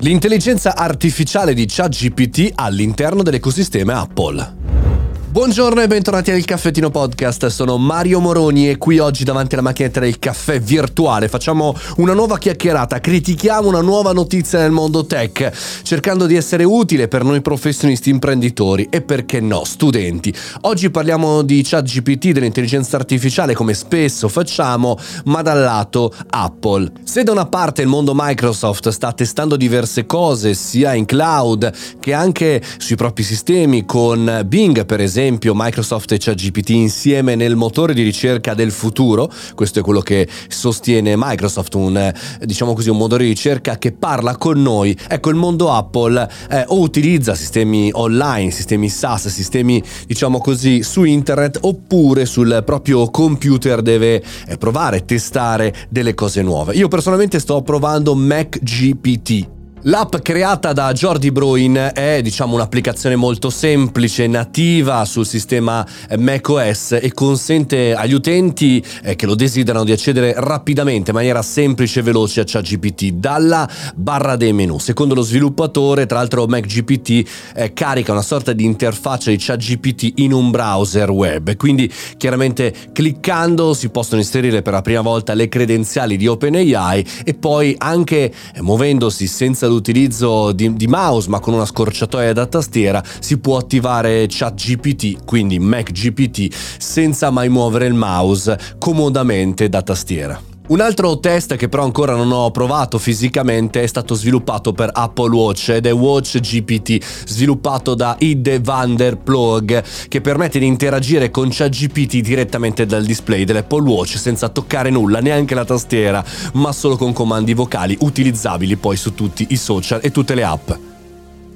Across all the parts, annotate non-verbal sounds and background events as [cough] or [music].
L'intelligenza artificiale di ChatGPT all'interno dell'ecosistema Apple. Buongiorno e bentornati al Caffettino Podcast, sono Mario Moroni e qui oggi davanti alla macchinetta del caffè virtuale facciamo una nuova chiacchierata, critichiamo una nuova notizia nel mondo tech, cercando di essere utile per noi professionisti imprenditori e perché no, studenti. Oggi parliamo di ChatGPT, dell'intelligenza artificiale come spesso facciamo, ma dal lato Apple. Se da una parte il mondo Microsoft sta testando diverse cose, sia in cloud che anche sui propri sistemi con Bing per esempio, esempio Microsoft e ChatGPT insieme nel motore di ricerca del futuro, questo è quello che sostiene Microsoft, un, diciamo così, un motore di ricerca che parla con noi. Ecco, il mondo Apple eh, o utilizza sistemi online, sistemi SaaS, sistemi diciamo così su internet oppure sul proprio computer deve eh, provare, testare delle cose nuove. Io personalmente sto provando MacGPT L'app creata da Jordi Bruin è diciamo un'applicazione molto semplice, nativa sul sistema macOS e consente agli utenti eh, che lo desiderano di accedere rapidamente, in maniera semplice e veloce a ChatGPT dalla barra dei menu. Secondo lo sviluppatore, tra l'altro MacGPT eh, carica una sorta di interfaccia di ChatGPT in un browser web, quindi chiaramente cliccando si possono inserire per la prima volta le credenziali di OpenAI e poi anche eh, muovendosi senza l'utilizzo di, di, mouse ma con una scorciatoia da tastiera si può attivare ChatGPT, quindi MacGPT, senza mai muovere il mouse comodamente da tastiera. Un altro test che però ancora non ho provato fisicamente è stato sviluppato per Apple Watch ed è Watch GPT, sviluppato da Ide van der Ploeg, che permette di interagire con ChatGPT direttamente dal display dell'Apple Watch senza toccare nulla, neanche la tastiera, ma solo con comandi vocali utilizzabili poi su tutti i social e tutte le app.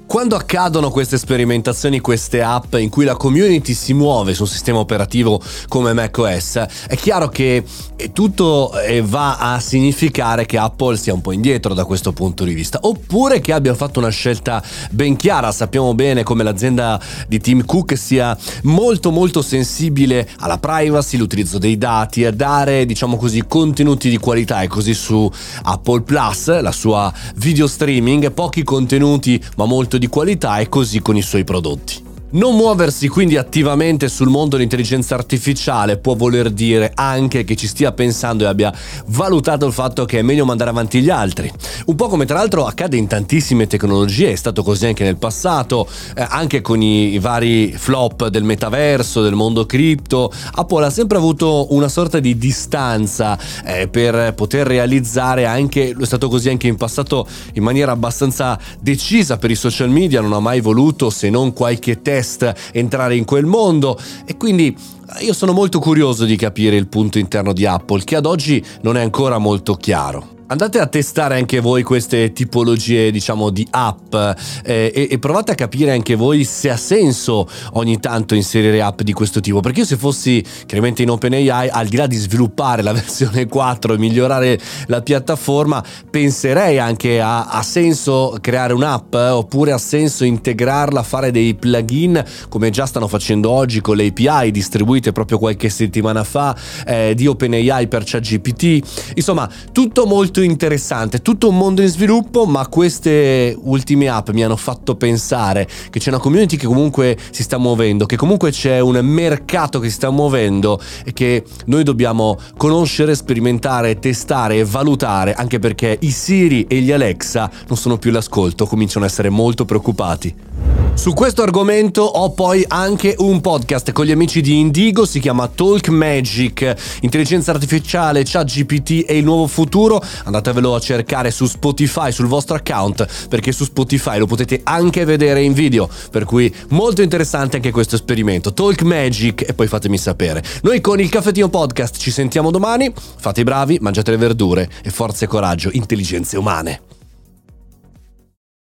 Quando accadono queste sperimentazioni, queste app in cui la community si muove su un sistema operativo come macOS, è chiaro che tutto eh, va a significare che Apple sia un po' indietro da questo punto di vista, oppure che abbia fatto una scelta ben chiara. Sappiamo bene come l'azienda di Tim Cook sia molto molto sensibile alla privacy, l'utilizzo dei dati, a dare, diciamo così, contenuti di qualità e così su Apple Plus, la sua video streaming, pochi contenuti ma molto di qualità e così con i suoi prodotti. Non muoversi quindi attivamente sul mondo dell'intelligenza artificiale può voler dire anche che ci stia pensando e abbia valutato il fatto che è meglio mandare avanti gli altri. Un po' come tra l'altro accade in tantissime tecnologie, è stato così anche nel passato, eh, anche con i, vari flop del metaverso, del mondo cripto. Apple ha sempre avuto una sorta di distanza eh, per poter realizzare anche, è stato così anche in passato in maniera abbastanza decisa per i social media, non ha mai voluto se non qualche test test entrare in quel mondo e quindi io sono molto curioso di capire il punto interno di Apple che ad oggi non è ancora molto chiaro. Andate a testare anche voi queste tipologie, diciamo, di app eh, e, e, provate a capire anche voi se ha senso ogni tanto inserire app di questo tipo. Perché io se fossi chiaramente in OpenAI, al di là di sviluppare la [laughs] versione 4 e migliorare la piattaforma, penserei anche a, a senso creare un'app eh, oppure ha senso integrarla, fare dei plugin come già stanno facendo oggi con le API distribuite proprio qualche settimana fa eh, di OpenAI per ChatGPT. Insomma, tutto molto molto interessante, tutto un mondo in sviluppo, ma queste ultime app mi hanno fatto pensare che c'è una community che comunque si sta muovendo, che comunque c'è un mercato che si sta muovendo e che noi dobbiamo conoscere, sperimentare, testare e valutare, anche perché i Siri e gli Alexa non sono più l'ascolto, cominciano a essere molto preoccupati. Su questo argomento ho poi anche un podcast con gli amici di Indigo, si chiama Talk Magic, intelligenza artificiale, chat GPT e il nuovo futuro. Andatevelo a cercare su Spotify, sul vostro account, perché su Spotify lo potete anche vedere in video, per cui molto interessante anche questo esperimento. Talk Magic e poi fatemi sapere. Noi con il Caffettino Podcast ci sentiamo domani, fate i bravi, mangiate le verdure e forza e coraggio, intelligenze umane.